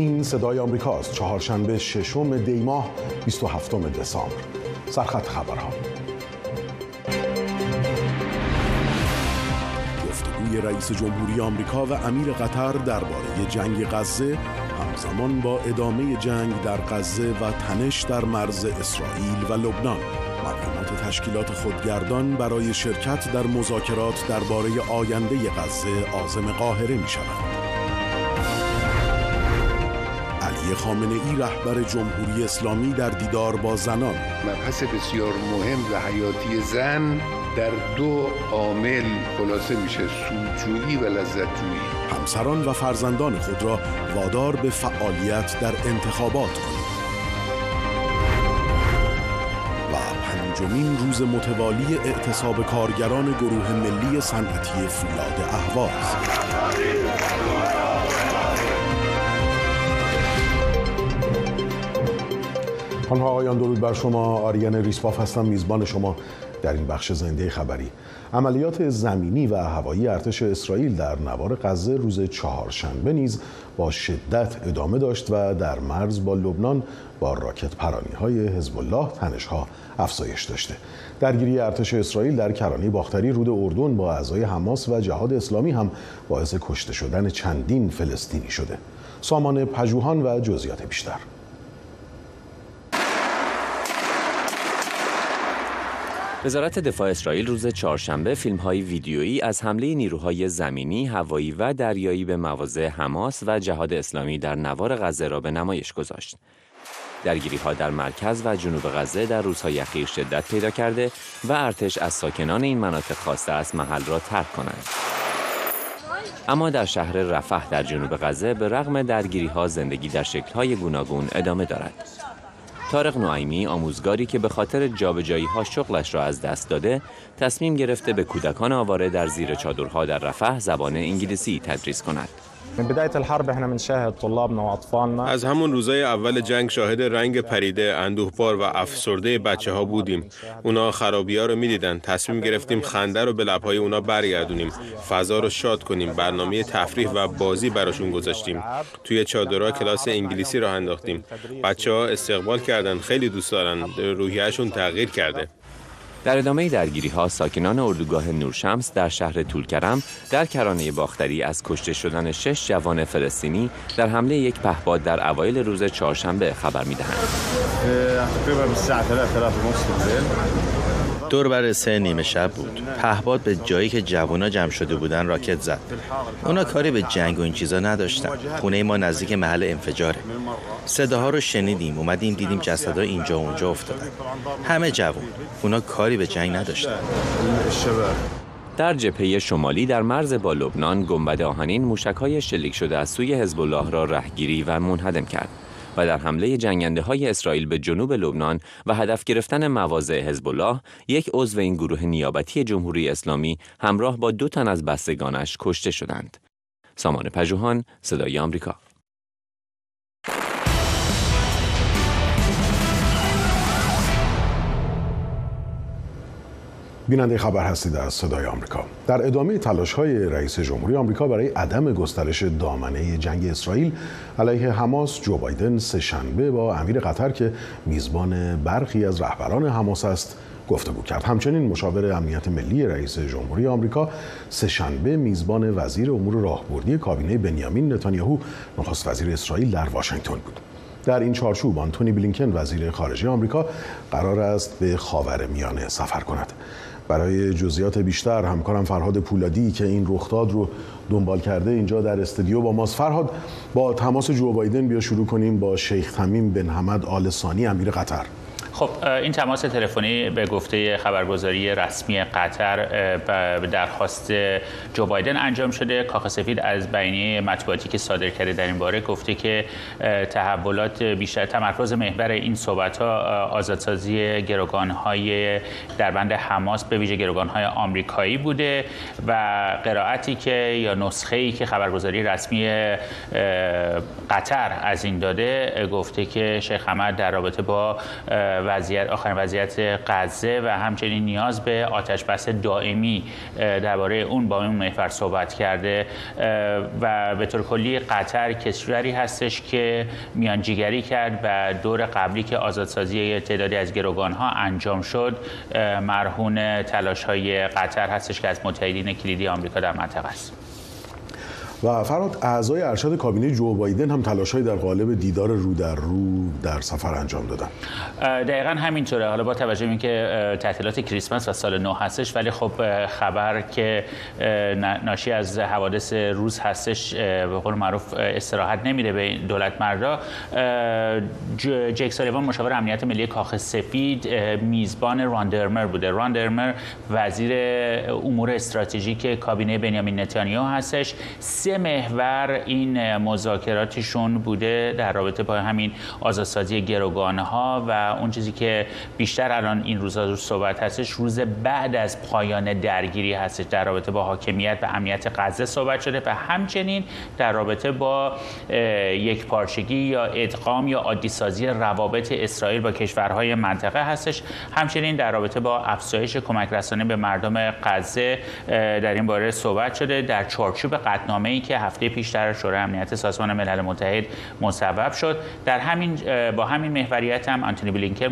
این صدای آمریکاست. چهارشنبه ششم دی ماه 27 دسامبر. سرخط خبرها. گفتگوی رئیس جمهوری آمریکا و امیر قطر درباره جنگ غزه همزمان با ادامه جنگ در غزه و تنش در مرز اسرائیل و لبنان. مقامات تشکیلات خودگردان برای شرکت در مذاکرات درباره آینده غزه عازم قاهره می شوند. علی خامنه ای رهبر جمهوری اسلامی در دیدار با زنان. مبحث بسیار مهم و حیاتی زن در دو عامل خلاصه میشه سودجویی و لذتجویی. همسران و فرزندان خود را وادار به فعالیت در انتخابات کنید. و پنجمین روز متوالی اعتصاب کارگران گروه ملی صنعتی فولاد اهواز. خانم آقایان درود بر شما. آریان ریسپاف هستم میزبان شما در این بخش زنده خبری. عملیات زمینی و هوایی ارتش اسرائیل در نوار غزه روز چهارشنبه نیز با شدت ادامه داشت و در مرز با لبنان با راکت پرانی های حزب الله تنش ها افزایش داشته. درگیری ارتش اسرائیل در کرانه باختری رود اردن با اعضای حماس و جهاد اسلامی هم باعث کشته شدن چندین فلسطینی شده. سامان پژوهان و جزئیات بیشتر. وزارت دفاع اسرائیل روز چهارشنبه فیلم‌های ویدیویی از حمله نیروهای زمینی، هوایی و دریایی به مواضع حماس و جهاد اسلامی در نوار غزه را به نمایش گذاشت. درگیری ها در مرکز و جنوب غزه در روزهای اخیر شدت پیدا کرده و ارتش از ساکنان این مناطق خواسته است محل را ترک کنند. اما در شهر رفح در جنوب غزه به رغم درگیری ها زندگی در شکل های گوناگون ادامه دارد. تارق نوعیمی آموزگاری که به خاطر جابجایی ها شغلش را از دست داده تصمیم گرفته به کودکان آواره در زیر چادرها در رفح زبان انگلیسی تدریس کند. من بداية الحرب احنا بنشاهد طلابنا واطفالنا از همون روزای اول جنگ شاهد رنگ پریده، اندوهبار و افسرده بچه ها بودیم. اونا خرابی ها رو می‌دیدن. تصمیم گرفتیم خنده رو به لبهای اونا برگردونیم. فضا رو شاد کنیم. برنامه تفریح و بازی براشون گذاشتیم. توی چادرها کلاس انگلیسی رو انداختیم. بچه ها استقبال کردن. خیلی دوست دارن. روحیهشون تغییر کرده. در ادامه درگیری ها ساکنان اردوگاه نورشمس در شهر طولکرم در کرانه باختری از کشته شدن شش جوان فلسطینی در حمله یک پهپاد در اوایل روز چهارشنبه خبر می‌دهند. دور بر سه نیمه شب بود. پهباد به جایی که جوونا جمع شده بودن راکت زد. اونا کاری به جنگ و این چیزا نداشتن. خونه ما نزدیک محل انفجاره. صداها رو شنیدیم اومدیم دیدیم جسدها اینجا اونجا افتادن. همه جوون. اونا کاری به جنگ نداشتن. در جبهه شمالی در مرز با لبنان گنبد آهنین موشک‌های شلیک شده از سوی حزب الله را رهگیری و منهدم کرد. در حمله جنگنده های اسرائیل به جنوب لبنان و هدف گرفتن مواضع حزب الله یک عضو این گروه نیابتی جمهوری اسلامی همراه با دو تن از بستگانش کشته شدند. سامان پژوهان صدای آمریکا بیننده خبر هستید از صدای آمریکا. در ادامه تلاش های رئیس جمهوری آمریکا برای عدم گسترش دامنه جنگ اسرائیل علیه حماس جو بایدن سهشنبه با امیر قطر که میزبان برخی از رهبران حماس است گفتگو کرد. همچنین مشاور امنیت ملی رئیس جمهوری آمریکا سهشنبه میزبان وزیر امور راهبردی کابینه بنیامین نتانیاهو نخست وزیر اسرائیل در واشنگتن بود. در این چارچوب آنتونی بلینکن وزیر خارجه آمریکا قرار است به خاور میانه سفر کند. برای جزئیات بیشتر همکارم فرهاد پولادی که این رخداد رو دنبال کرده اینجا در استودیو با ماست. فرهاد با تماس جو بایدن بیا شروع کنیم با شیخ تمیم بن حمد آل ثانی امیر قطر. خب این تماس تلفنی به گفته خبرگزاری رسمی قطر به درخواست جو بایدن انجام شده. کاخ سفید از بیانیه مطبوعاتی که صادر کرده در این باره گفته که تحولات بیشتر تمرکز محور این صحبت ها آزادسازی گروگان های در بند حماس به ویژه گروگان های آمریکایی بوده و قرائتی که یا نسخه ای که خبرگزاری رسمی قطر از این داده گفته که شیخ حمد در رابطه با وضعیت آخرین وضعیت غزه و همچنین نیاز به آتش بس دائمی درباره اون با اون محور صحبت کرده و به طور کلی قطر کشوری هستش که میانجیگری کرد و دور قبلی که آزادسازی تعدادی از گروگان ها انجام شد مرهون تلاش های قطر هستش که از متحدین کلیدی آمریکا در منطقه است. و فراد اعضای ارشد کابینه جو بایدن هم تلاشهایی در قالب دیدار رو در رو در سفر انجام دادن. دقیقا همینطوره. حالا با توجه به اینکه تعطیلات کریسمس و سال نو هستش ولی خب خبر که ناشی از حوادث روز هستش به قول معروف استراحت نمیده به دولت مردا. جک سالیوان مشاور امنیت ملی کاخ سفید میزبان راندرمر بوده. راندرمر وزیر امور استراتژیک کابینه بنیامین نتانیاهو هستش. سه محور این مذاکراتشون بوده در رابطه با همین آزادسازی گروگانه و اون چیزی که بیشتر الان این روزا رو صحبت هستش روز بعد از پایان درگیری هستش در رابطه با حاکمیت و امنیت غزه صحبت شده و همچنین در رابطه با یک پارچگی یا ادغام یا عادی سازی روابط اسرائیل با کشورهای منطقه هستش. همچنین در رابطه با افزایش کمک رسانه به مردم غزه در این باره صحبت شده. در چارچوب که هفته پیش در شورای امنیت سازمان ملل متحد مصوب شد. در همین با همین محوریت هم آنتونی بلینکن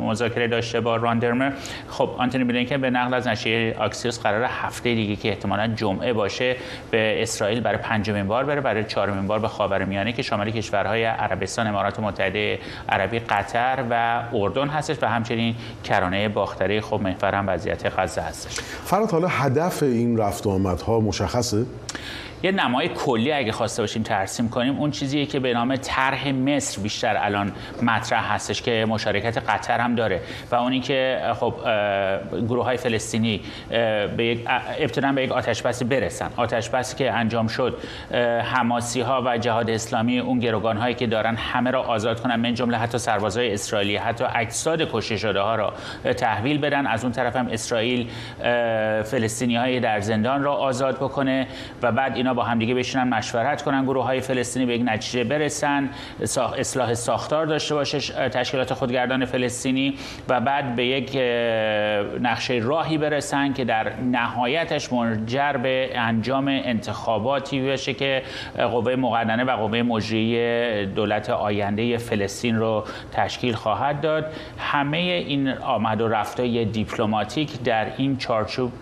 مذاکره داشته با راندرمر خب آنتونی بلینکن به نقل از نشریه آکسیوس قرار هفته دیگه که احتمالا جمعه باشه به اسرائیل برای پنجمین بار بره برای چهارمین بار به خاورمیانه که شامل کشورهای عربستان امارات متحده عربی قطر و اردن هستش و همچنین کرانه باختری. خب محور هم وضعیت غزه هستش. فرات حالا هدف این رفت آمدها مشخصه؟ یه نمای کلی اگه خواسته باشیم ترسیم کنیم اون چیزیه که به نام طرح مصر بیشتر الان مطرح هستش که مشارکت قطر هم داره. و اونی که خب گروه های فلسطینی به ابتدا به یک آتش بسی برسن. آتش بسی که انجام شد حماسی ها و جهاد اسلامی اون گروگان هایی که دارن همه را آزاد کنن من جمله حتی سربازای اسرائیلی حتی اجساد کشته شده ها را تحویل بدن از اون طرف هم اسرائیل فلسطینی های در زندان را آزاد بکنه و بعد اینا با همدیگه بشینن مشورت کنن گروه های فلسطینی به یک نتیجه برسن اصلاح ساختار داشته باشه تشکیلات خودگردان فلسطینی و بعد به یک نقشه راهی برسن که در نهایتش منجر به انجام انتخاباتی بشه که قوه مقننه و قوه مجریه دولت آینده فلسطین رو تشکیل خواهد داد. همه این آمد و رفتای دیپلماتیک در این چارچوب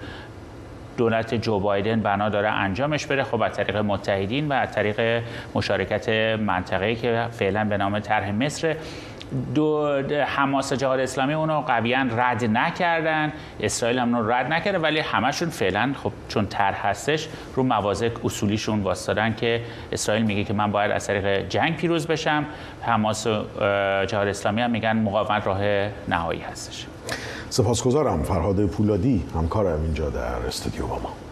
دولت جو بایدن بنا داره انجامش بره. خب از طریق متحدین و از طریق مشارکت منطقه‌ای که فعلا به نام طرح مصر دو حماس جهاد اسلامی اونو قویا رد نکردن. اسرائیل هم اونو رد نکرده ولی همشون فعلا خب چون طرح هستش رو مواضع اصولیشون واسطادن که اسرائیل میگه که من باید از طریق جنگ پیروز بشم. حماس جهاد اسلامی هم میگن مقاومت راه نهایی هستش. سپاسگزارم فرهاد پولادی همکارم اینجا در استودیو با ما.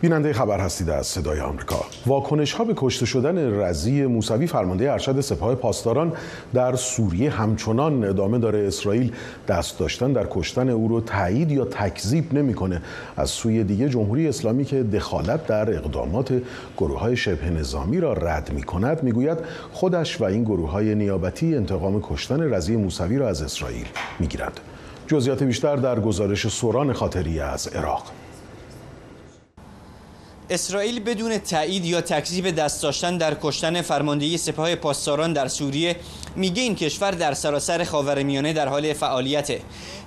بیننده خبر هستید از صدای آمریکا. واکنش ها به کشته شدن رزی موسوی فرمانده ارشد سپاه پاسداران در سوریه همچنان ادامه داره. اسرائیل دست داشتن در کشتن او رو تایید یا تکذیب نمی‌کنه. از سوی دیگه جمهوری اسلامی که دخالت در اقدامات گروه های شبه نظامی را رد می کند می‌گوید خودش و این گروه های نیابتی انتقام کشتن رزی موسوی را از اسرائیل می‌گیرند. جزئیات بیشتر در گزارش سوران خاطری از عراق. اسرائیل بدون تایید یا تکذیب دست داشتن در کشتن فرماندهی سپاه پاسداران در سوریه میگه این کشور در سراسر خاورمیانه در حال فعالیته.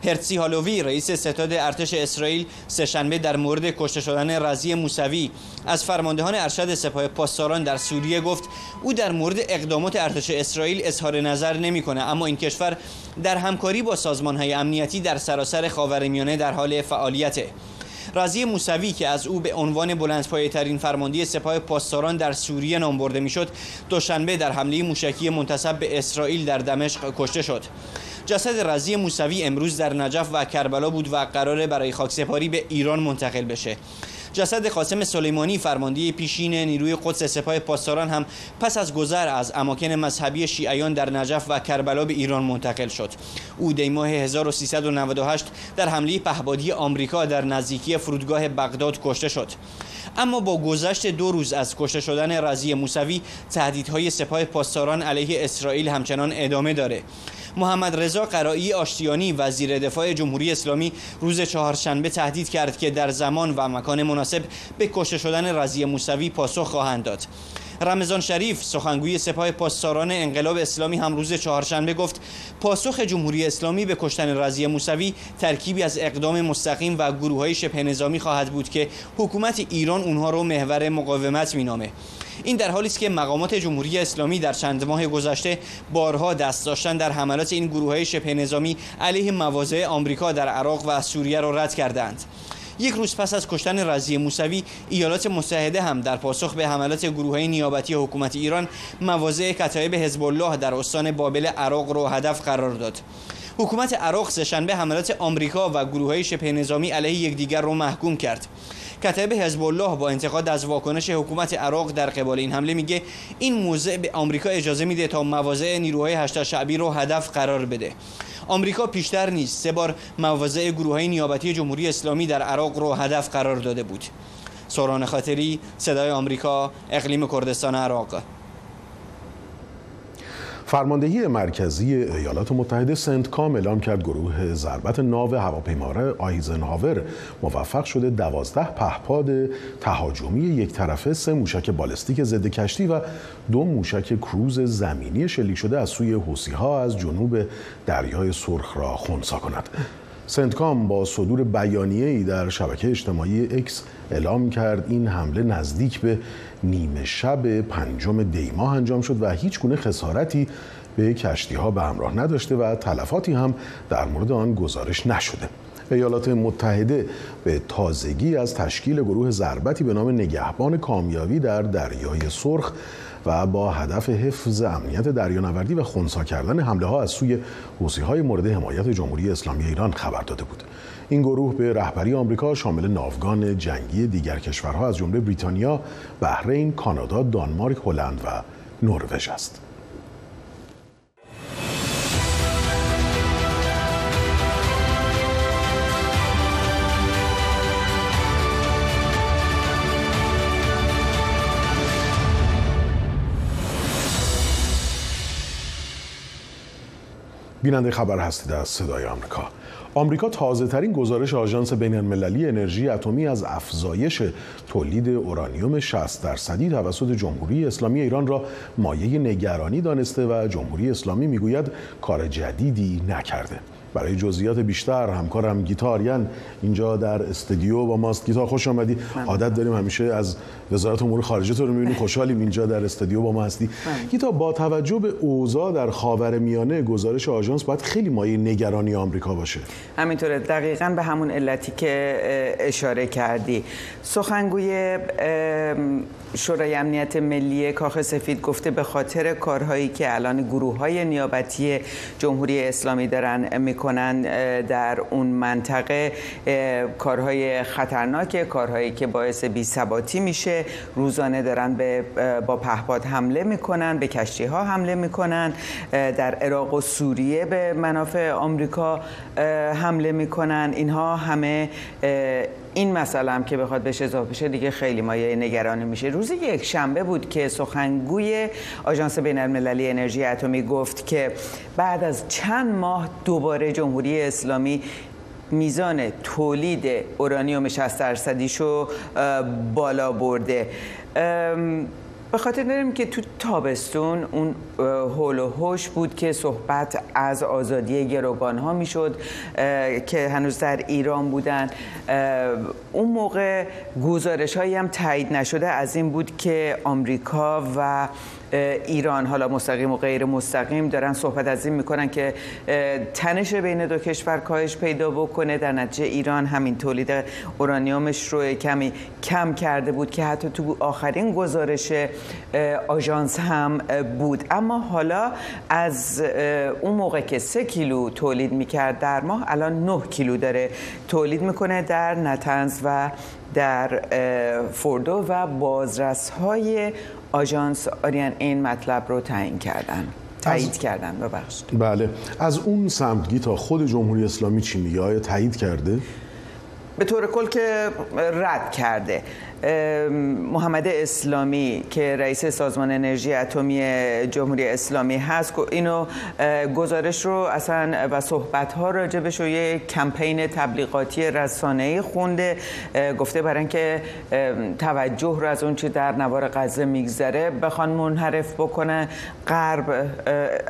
هرتسی هالووی رئیس ستاد ارتش اسرائیل سهشنبه در مورد کشته شدن رضی موسوی از فرماندهان ارشد سپاه پاسداران در سوریه گفت او در مورد اقدامات ارتش اسرائیل اظهار نظر نمی‌کنه اما این کشور در همکاری با سازمان های امنیتی در سراسر خاورمیانه در حال فعالیته. رضی موسوی که از او به عنوان بلندپایه ترین فرمانده سپاه پاسداران در سوریه نام برده می‌شد دوشنبه در حمله موشکی منتصب به اسرائیل در دمشق کشته شد. جسد رضی موسوی امروز در نجف و کربلا بود و قرار برای خاکسپاری به ایران منتقل بشه. جسد قاسم سلیمانی فرمانده پیشین نیروی قدس سپاه پاسداران هم پس از گذر از اماکن مذهبی شیعیان در نجف و کربلا به ایران منتقل شد. او دی ماه 1398 در حمله پهبادی آمریکا در نزدیکی فرودگاه بغداد کشته شد. اما با گذشت دو روز از کشته شدن رضی موسوی تهدیدهای سپاه پاسداران علیه اسرائیل همچنان ادامه داره. محمد رضا قرایی آشتیانی وزیر دفاع جمهوری اسلامی روز چهارشنبه تهدید کرد که در زمان و مکان مناسب به کشته شدن رضی موسوی پاسخ خواهند داد. رمضان شریف سخنگوی سپاه پاسداران انقلاب اسلامی هم روز چهارشنبه گفت پاسخ جمهوری اسلامی به کشتن رضی موسوی ترکیبی از اقدام مستقیم و گروه های شبه نظامی خواهد بود که حکومت ایران اونها رو محور مقاومت مینامه. این در حالی است که مقامات جمهوری اسلامی در چند ماه گذشته بارها دست داشتن در حملات این گروه های شبه نظامی علیه مواضع آمریکا در عراق و سوریه را رد کردند. یک روز پس از کشتن رضی موسوی ایالات متحده هم در پاسخ به حملات گروه نیابتی حکومت ایران مواضع کتایب حزب الله در استان بابل عراق را هدف قرار داد. حکومت عراق سهشنبه حملات آمریکا و گروه های شبه نظامی علیه یکدیگر را محکوم کرد. کتایب حزب الله با انتقاد از واکنش حکومت عراق در قبال این حمله میگه این موضع به آمریکا اجازه میده تا مواضع نیروهای هشت شعبی رو هدف قرار بده. آمریکا پیشتر نیست. سه بار مواضع گروه های نیابتی جمهوری اسلامی در عراق رو هدف قرار داده بود. سوران خاطری صدای آمریکا اقلیم کردستان عراق. فرماندهی مرکزی ایالات متحده سنت کام اعلام کرد گروه ضربت ناو هواپیماره آیزنهاور موفق شده دوازده پهپاد تهاجمی یک طرفه سه موشک بالستیک ضد کشتی و دو موشک کروز زمینی شلیک شده از سوی حوسی ها از جنوب دریای سرخ را خونسا کند. سنتکام با صدور بیانیه ای در شبکه اجتماعی اکس اعلام کرد این حمله نزدیک به نیمه شب پنجم دیما انجام شد و هیچ گونه خسارتی به کشتی ها به همراه نداشته و تلفاتی هم در مورد آن گزارش نشده. ایالات متحده به تازگی از تشکیل گروه ضربتی به نام نگهبان کامیابی در دریای سرخ و با هدف حفظ امنیت دریانوردی و خونسا کردن حمله ها از سوی حوسی های مورد حمایت جمهوری اسلامی ایران خبر داده بود این گروه به رهبری آمریکا شامل ناوگان جنگی دیگر کشورها از جمله بریتانیا، بحرین، کانادا، دانمارک، هلند و نروژ است. بیننده خبر هستید از صدای آمریکا. آمریکا تازه ترین گزارش آژانس بین المللی انرژی اتمی از افزایش تولید اورانیوم 60 درصدی توسط جمهوری اسلامی ایران را مایه نگرانی دانسته و جمهوری اسلامی می‌گوید کار جدیدی نکرده. برای جزئیات بیشتر همکارم گیتاریان اینجا در استودیو با ماست. گیتار خوش آمدی. عادت داریم همیشه از وزارت امور خارجه تو رو می‌بینیم. خوشحالیم اینجا در استودیو با ما هستی. گیتا با توجه به اوضاع در خاور میانه گزارش آژانس باید خیلی مایه نگرانی آمریکا باشه. همینطوره. دقیقا به همون علتی که اشاره کردی. سخنگوی شورای امنیت ملی کاخ سفید گفته به خاطر کارهایی که الان گروه های نیابتی جمهوری اسلامی دارن می‌کنن در اون منطقه کارهای خطرناک کارهایی که باعث بی ثباتی میشه. روزانه دارن به با پهپاد حمله می‌کنن به کشتی ها حمله می‌کنن. در عراق و سوریه به منافع آمریکا حمله می‌کنن. اینها همه این مسئله هم که بخواد بهش اضافه بشه دیگه خیلی مایه نگرانی میشه. روز یک شنبه بود که سخنگوی آژانس بین المللی انرژی اتمی گفت که بعد از چند ماه دوباره جمهوری اسلامی میزان تولید اورانیوم 60 درصدیشو بالا برده. به خاطر داریم که تو تابستون اون هول و هوش بود که صحبت از آزادی گروگان ها می‌شد که هنوز در ایران بودن. اون موقع گزارش هایی هم تایید نشده از این بود که آمریکا و ایران حالا مستقیم و غیر مستقیم دارن صحبت از این می‌کنن که تنش بین دو کشور کاهش پیدا بکنه. در نتیجه ایران همین تولید اورانیومش رو کمی کم کرده بود که حتی تو آخرین گزارش آژانس هم بود. اما حالا از اون موقع که سه کیلو تولید می‌کرد در ماه الان 9 کیلو داره تولید می‌کنه در نتنز و در فوردو و بازرس های آژانس آریان این مطلب رو تعیین کردن. تایید کردن ببخشید. بله. از اون سمتگی تا خود جمهوری اسلامی چی میگه؟ آیا تایید کرده؟ به طور کل که رد کرده. محمد اسلامی که رئیس سازمان انرژی اتمی جمهوری اسلامی هست اینو گزارش رو اصلا و صحبت ها راجبش و یه کمپین تبلیغاتی رسانه‌ای خونده. گفته برای اینکه توجه رو از اون چی در نوار غزه میگذره بخوان منحرف بکنه. غرب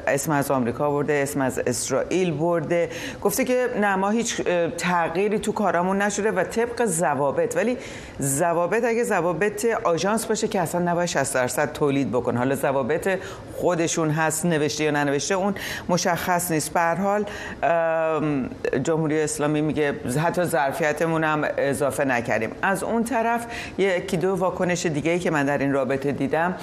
اسم از آمریکا برده اسم از اسرائیل برده. گفته که نه ما هیچ تغییری تو کارامون و طبق ضوابط. ولی ضوابط اگه ضوابط آژانس باشه که اصلا نباید 60 درصد تولید بکن. حالا ضوابط خودشون هست نوشته یا ننوشته اون مشخص نیست. به حال جمهوری اسلامی میگه حتی ظرفیتمون هم اضافه نکردیم. از اون طرف یکی دو واکنش دیگه ای که من در این رابطه دیدم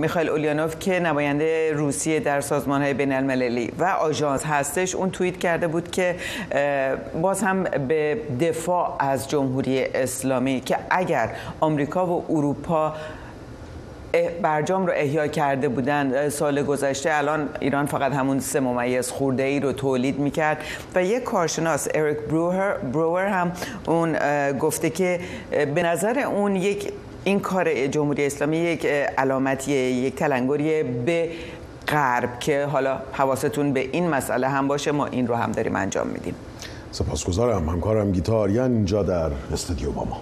میخائیل اولیانوف که نماینده روسیه در سازمان های بین المللی و آژانس هستش اون توییت کرده بود که باز هم به دفاع از جمهوری اسلامی که اگر آمریکا و اروپا برجام رو احیا کرده بودن سال گذشته الان ایران فقط همون سه ممیز خورده ای رو تولید می‌کرد. و یک کارشناس اریک بروور, بروور هم اون گفته که به نظر اون یک این کار جمهوری اسلامی یک علامتی یک تلنگری به غرب که حالا حواستون به این مسئله هم باشه ما این رو هم داریم انجام میدیم. سپاسگزارم. همکارم گیتاریان اینجا در استودیو با ما.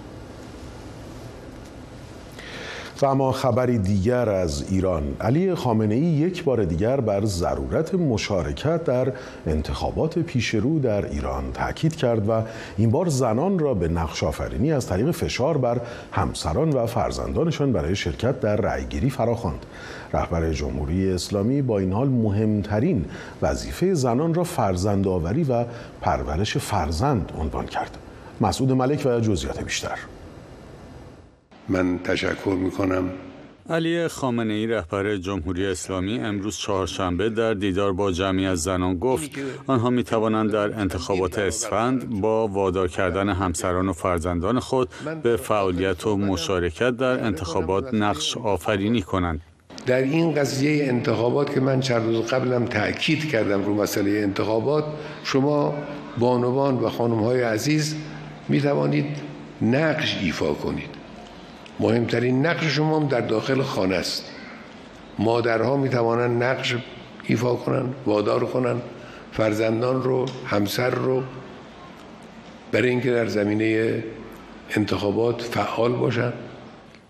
و اما خبری دیگر از ایران. علی خامنه ای یک بار دیگر بر ضرورت مشارکت در انتخابات پیشرو در ایران تاکید کرد و این بار زنان را به نقش آفرینی از طریق فشار بر همسران و فرزندانشان برای شرکت در رأیگیری فراخواند. رهبر جمهوری اسلامی با این حال مهمترین وظیفه زنان را فرزندآوری و پرورش فرزند عنوان کرد. مسعود ملک و جزئیات بیشتر. من تشکر می‌کنم علی خامنه ای رهبر جمهوری اسلامی امروز چهارشنبه در دیدار با جمعی از زنان گفت آنها می توانند در انتخابات اسفند با وادار کردن همسران و فرزندان خود به فعالیت و مشارکت در انتخابات نقش آفرینی کنند. در این قضیه انتخابات که من چند روز قبلم تاکید کردم رو مسئله انتخابات شما بانوان و خانم های عزیز می توانید نقش ایفا کنید مهمترین نقش شما هم در داخل خانه است. مادرها می توانند نقش ایفا کنند وادار کنند فرزندان رو همسر رو برای اینکه در زمینه انتخابات فعال باشند.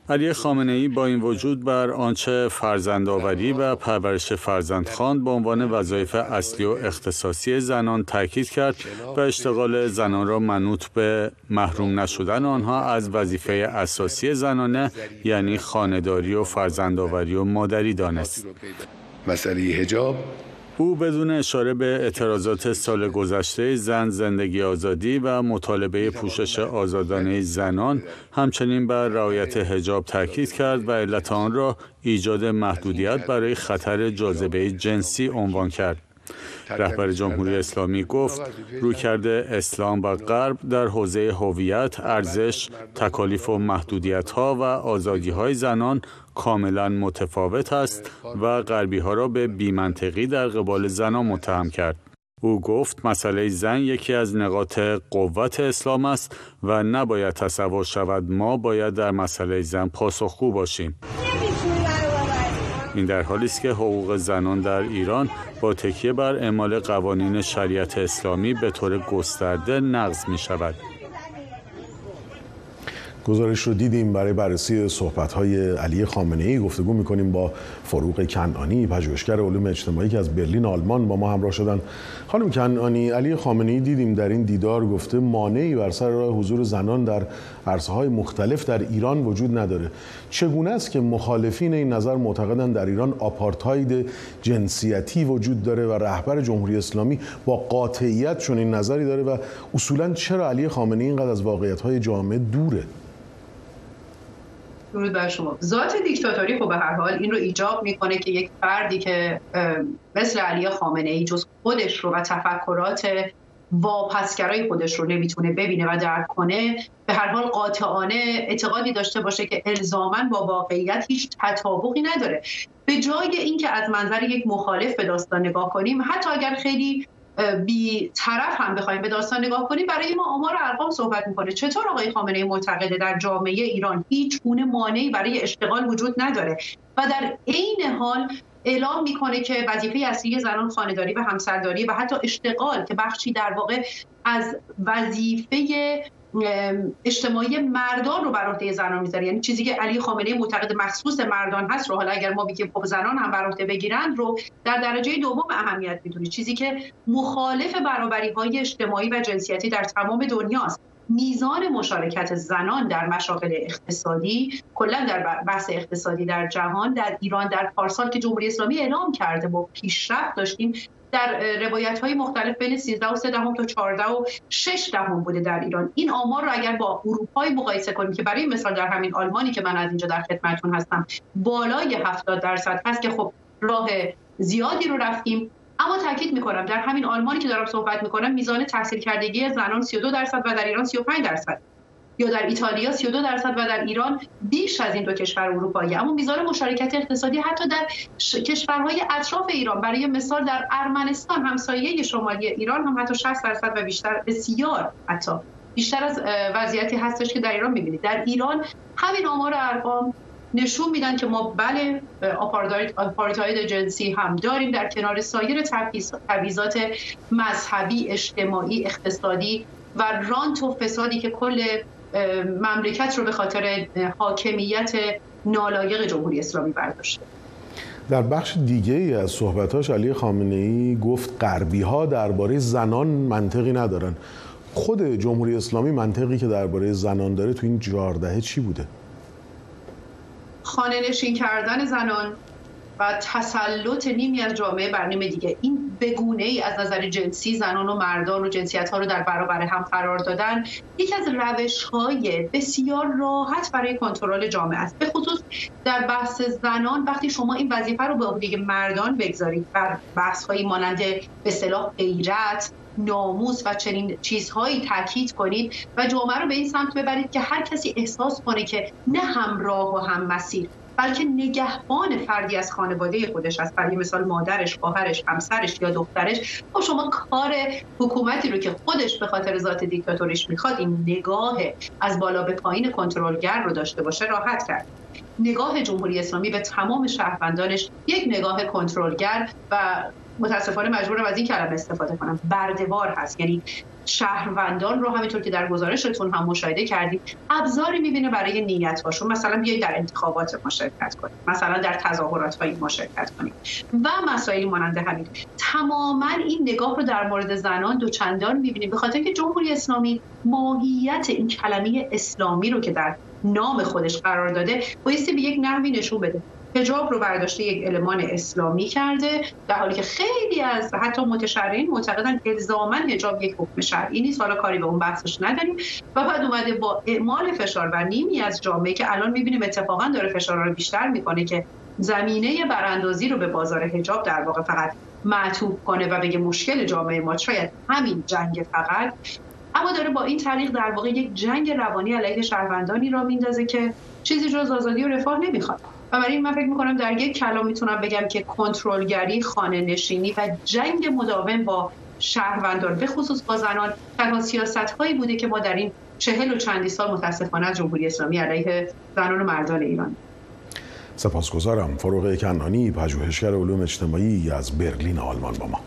علی خامنه ای با این وجود بر آنچه فرزندآوری و پرورش فرزند خواند به عنوان وظایف اصلی و اختصاصی زنان تاکید کرد و اشتغال زنان را منوط به محروم نشدن آنها از وظیفه اساسی زنانه یعنی خانهداری و فرزندآوری و مادری دانست. مسئله هجاب او بدون اشاره به اعتراضات سال گذشته زن زندگی آزادی و مطالبه پوشش آزادانه زنان همچنین بر رعایت حجاب تاکید کرد و علت آن را ایجاد محدودیت برای خطر جاذبه جنسی عنوان کرد. رهبر جمهوری اسلامی گفت رویکرد اسلام و غرب در حوزه هویت، ارزش، تکالیف و محدودیت ها و آزادی های زنان کاملا متفاوت است و غربی ها را به بیمنطقی در قبال زنان متهم کرد. او گفت مسئله زن یکی از نقاط قوت اسلام است و نباید تصور شود ما باید در مسئله زن پاسخگو باشیم. این در حالی است که حقوق زنان در ایران با تکیه بر اعمال قوانین شریعت اسلامی به طور گسترده نقض می شود. گزارش رو دیدیم برای بررسی صحبت های علی خامنه ای گفتگو می‌کنیم با فروغ کنعانی پژوهشگر علوم اجتماعی که از برلین آلمان با ما همراه شدن. خانم کنعانی علی خامنه ای دیدیم در این دیدار گفته مانعی بر سر راه حضور زنان در عرصه های مختلف در ایران وجود نداره. چگونه است که مخالفین این نظر معتقدند در ایران آپارتاید جنسیتی وجود داره و رهبر جمهوری اسلامی با قاطعیت چون این نظری داره و اصولا چرا علی خامنه ای اینقدر از واقعیت های جامعه دوره؟ درود بر شما. ذات دیکتاتوری خب به هر حال این رو ایجاب می‌کنه که یک فردی که مثل علی خامنه ای جز خودش رو و تفکرات واپسگرای خودش رو نمی‌تونه ببینه و درک کنه به هر حال قاطعانه اعتقادی داشته باشه که الزاما با واقعیت هیچ تطابقی نداره. به جای اینکه از منظر یک مخالف به داستان نگاه کنیم حتی اگر خیلی بی طرف هم بخوایم به داستان نگاه کنیم برای ما آمار ارقام صحبت می‌کنه. چطور آقای خامنه معتقده در جامعه ایران هیچ گونه مانعی برای اشتغال وجود نداره؟ و در عین حال اعلام می‌کنه که وظیفه اصلی زنان خانهداری و همسرداری و حتی اشتغال که بخشی در واقع از وظیفه اجتماعی مردان رو بر عهده زنان می‌ذاره. یعنی چیزی که علی خامنه معتقد مخصوص مردان هست رو حالا اگر ما بگیم خب زنان هم بر عهده بگیرند رو در درجه دوم اهمیت می‌دونه. چیزی که مخالف برابری های اجتماعی و جنسیتی در تمام دنیاست. میزان مشارکت زنان در مشاغل اقتصادی کلا در بحث اقتصادی در جهان در ایران در پارسال که جمهوری اسلامی اعلام کرده با پیشرفت داشتیم در روایت های مختلف بین 13 و 3 دهم تا 14 و 6 دهم بوده در ایران. این آمار رو اگر با اروپای مقایسه کنیم که برای مثال در همین آلمانی که من از اینجا در خدمتتون هستم بالای 70 درصد هست که خب راه زیادی رو رفتیم. اما تاکید می‌کنم در همین آلمانی که دارم صحبت می‌کنم میزان تحصیل کردگی زنان 32 درصد و در ایران 35 درصد. یا در ایتالیا 32 درصد و در ایران بیش از این دو کشور اروپایی. اما میزان مشارکت اقتصادی حتی در کشورهای اطراف ایران برای مثال در ارمنستان همسایه شمالی ایران هم حتی 60 درصد و بیشتر بسیار حتی. بیشتر از وضعیتی هستش که در ایران می‌بینید. در ایران همین آمار ارقام نشون میدن که ما بله آپارتاید جنسی هم داریم در کنار سایر تبعیضات مذهبی اجتماعی اقتصادی و رانت و فسادی که کل مملکت رو به خاطر حاکمیت نالایق جمهوری اسلامی برداشته در بخش دیگه ای از صحبتاش علی خامنه ای گفت غربی ها درباره زنان منطقی ندارن خود جمهوری اسلامی منطقی که درباره زنان داره تو این جاردهه چی بوده؟ خانه نشین کردن زنان و تسلط نیمی از جامعه بر نیم دیگه. این بگونه ای از نظر جنسی زنان و مردان و جنسیت ها رو در برابر هم قرار دادن یکی از روش های بسیار راحت برای کنترل جامعه است. به خصوص در بحث زنان وقتی شما این وظیفه رو به عهده مردان بگذارید بر بحث هایی مانند به صلاح غیرت ناموس و چنین چیزهایی تاکید کنید و جامعه رو به این سمت ببرید که هر کسی احساس کنه که نه همراه و هم مسیر بلکه نگهبان فردی از خانواده خودش است. برای مثال مادرش خواهرش همسرش یا دخترش. خب شما کار حکومتی رو که خودش به خاطر ذات دیکتاتوریش می‌خواد این نگاه از بالا به پایین کنترلگر رو داشته باشه راحت کرد. نگاه جمهوری اسلامی به تمام شهروندانش یک نگاه کنترلگر و متاسفانه مجبورم از این کلمه استفاده کنم. بردبار هست. یعنی شهروندان رو همینطور که در گزارشتون هم مشاهده کردید ابزاری می‌بینه برای نیت هاشون مثلا بیایید در انتخابات مشارکت کنید مثلا در تظاهرات های مشارکت کنید و مسائلی مانند همین. تماما این نگاه رو در مورد زنان دو چندان می‌بینیم. به خاطر که جمهوری اسلامی ماهیت این کلمه اسلامی رو که در نام خودش قرار داده بایستی به یک نحوی نشون بده. هجاب رو برداشته یک المان اسلامی کرده در حالی که خیلی از حتی متشرعین معتقدن الزاما هجاب یک حکم شرعی نیست حالا کاری به اون بحثش نداریم. و بعد اومده با اعمال فشار و نیمی از جامعه که الان می‌بینیم اتفاقا داره فشار رو بیشتر می‌کنه که زمینه براندازی رو به بازار هجاب در واقع فقط معطوب کنه و بگه مشکل جامعه ما شاید همین جنگ فقط. اما داره با این طریق در واقع یک جنگ روانی علیه شهروندانی را میندازه که چیزی جز آزادی و رفاه نمی‌خواد. و برای این من فکر می‌کنم در یک کلام می‌تونم بگم که کنترلگری خانه نشینی و جنگ مداوم با شهروندان به خصوص با زنان تنها سیاست هایی بوده که ما در این چهل و چندی سال متاسفانه جمهوری اسلامی علیه زنان و مردان ایران. سپاسگزارم. فروغ کنانی پژوهشگر علوم اجتماعی از برلین آلمان با ما.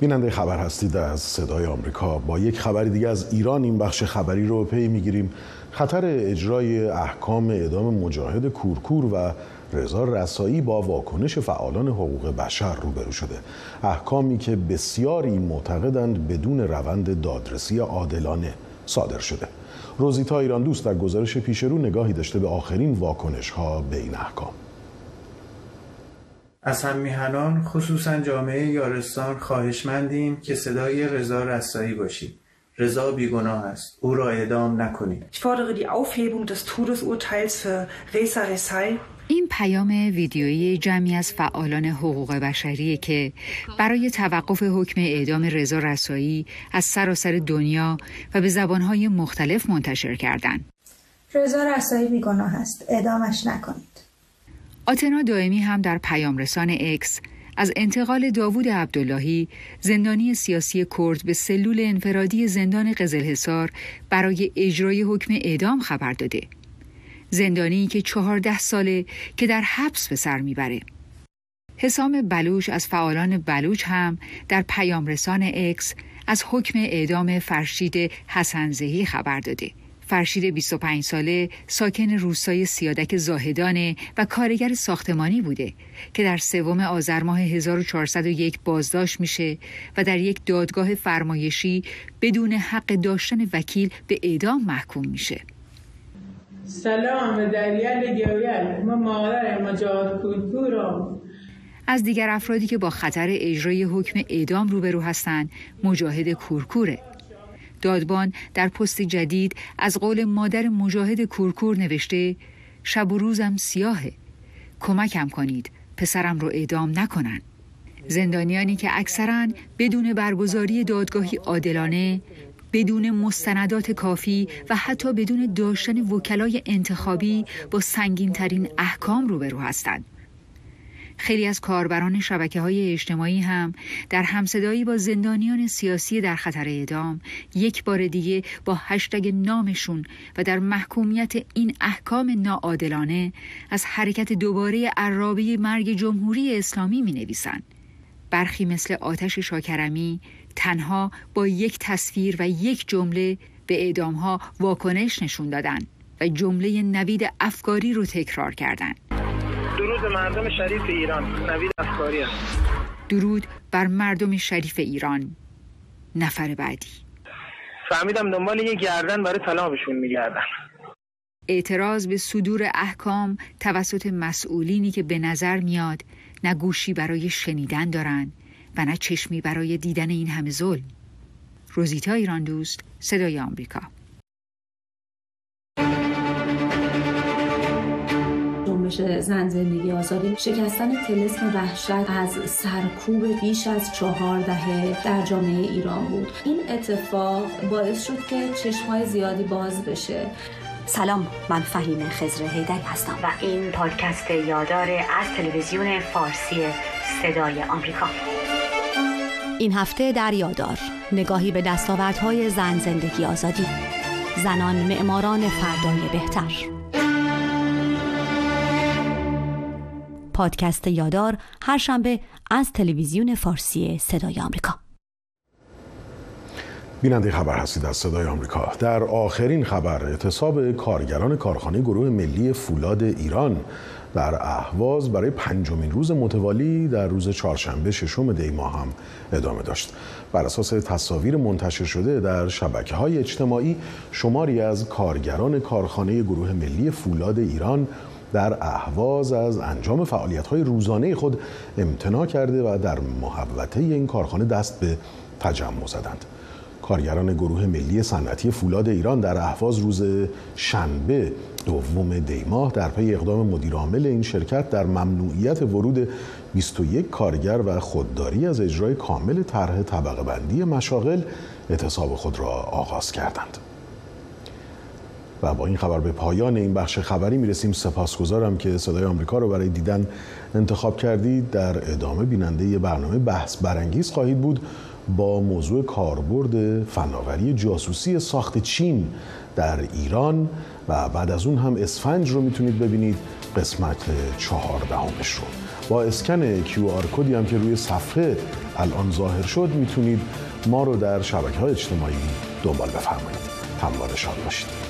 بیننده خبر هستید از صدای آمریکا. با یک خبر دیگه از ایران این بخش خبری رو پی می‌گیریم. خطر اجرای احکام اعدام مجاهد کورکور و رضا رسایی با واکنش فعالان حقوق بشر روبرو شده. احکامی که بسیاری معتقدند بدون روند دادرسی عادلانه صادر شده. روزیتا ایران دوست در گزارش پیش رو نگاهی داشته به آخرین واکنش ها به این احکام. از هم میهنان خصوصا جامعه یارستان خواهشمندیم که صدای رضا رسایی باشید رضا بیگناه است او را اعدام نکنید Ich fordere die Aufhebung des Todesurteils für Reza Resai این پیام ویدیویی جمعی از فعالان حقوق بشری که برای توقف حکم اعدام رضا رسایی از سراسر دنیا و به زبانهای مختلف منتشر کردند. رضا رسایی بیگناه است. اعدامش نکنید. آتنا دائمی هم در پیام رسان اکس از انتقال داوود عبداللهی زندانی سیاسی کرد به سلول انفرادی زندان قزلحصار برای اجرای حکم اعدام خبر داده. زندانی که چهارده ساله که در حبس به سر می‌بره. حسام بلوش از فعالان بلوچ هم در پیام رسان اکس از حکم اعدام فرشید حسنزهی خبر داده. فرشید 25 ساله ساکن روستای سیادک زاهدانه و کارگر ساختمانی بوده که در سوم آذر ماه 1401 بازداشت میشه و در یک دادگاه فرمایشی بدون حق داشتن وکیل به اعدام محکوم میشه. سلام به دریال گویل. ما مادر مجاد کلکورم از دیگر افرادی که با خطر اجرای حکم اعدام روبرو هستند مجاهد کورکوره. دادبان در پست جدید از قول مادر مجاهد کورکور نوشته شب و روزم سیاهه کمکم کنید پسرم رو اعدام نکنن زندانیانی که اکثرا بدون برگزاری دادگاهی عادلانه بدون مستندات کافی و حتی بدون داشتن وکلای انتخابی با سنگین ترین احکام روبرو هستند. خیلی از کاربران شبکه های اجتماعی هم در همصدایی با زندانیان سیاسی در خطر اعدام یک بار دیگه با هشتگ نامشون و در محکومیت این احکام ناعادلانه از حرکت دوباره عرابه مرگ جمهوری اسلامی می نویسن. برخی مثل آتش شاکرمی تنها با یک تصویر و یک جمله به اعدام ها واکنش نشون دادن و جمله نوید افکاری رو تکرار کردند. درود مردم شریف ایران. نوید افکاری است. درود بر مردم شریف ایران. نفر بعدی. فهمیدم دنبال یه گردن برای طلاقشون میگردن اعتراض به صدور احکام توسط مسئولینی که به نظر میاد نه گوشی برای شنیدن دارن و نه چشمی برای دیدن این همه ظلم. روزیتا ایران دوست صدای آمریکا. جنبش زن زندگی آزادی. شکستن تلسم وحشت از سرکوب بیش از چهار دهه در جامعه ایران بود. این اتفاق باعث شد که چشمهای زیادی باز بشه. سلام من فهیم خزر هیدری هستم. و این پادکست یادار از تلویزیون فارسی صدای آمریکا. این هفته در یادار نگاهی به دستاوردهای زن زندگی آزادی. زنان معماران فردای بهتر. پادکست یادار هر شنبه از تلویزیون فارسی صدای آمریکا. بیننده خبر هستید از صدای آمریکا. در آخرین خبر اعتصاب کارگران کارخانه گروه ملی فولاد ایران در اهواز برای پنجمین روز متوالی در روز چهارشنبه ششم دی ماه هم ادامه داشت. بر اساس تصاویر منتشر شده در شبکه های اجتماعی شماری از کارگران کارخانه گروه ملی فولاد ایران در اهواز از انجام فعالیت های روزانه خود امتناع کرده و در محوطه این کارخانه دست به تجمع زدند کارگران گروه ملی صنعتی فولاد ایران در اهواز روز شنبه دوم دیماه در پی اقدام مدیرعامل این شرکت در ممنوعیت ورود 21 کارگر و خودداری از اجرای کامل طرح طبقه بندی مشاغل اعتصاب خود را آغاز کردند. و با این خبر به پایان این بخش خبری می‌رسیم. سپاسگزارم که صدای آمریکا رو برای دیدن انتخاب کردید در ادامه بیننده برنامه بحث برانگیز خواهید بود با موضوع کاربرد فناوری جاسوسی ساخت چین در ایران و بعد از اون هم اسفنج رو می‌تونید ببینید قسمت چهاردهمش رو. با اسکن QR کدی هم که روی صفحه الان ظاهر شد می‌تونید ما رو در شبکه های اجتماعی دنبال بفرمایید. همواره شاد باشید.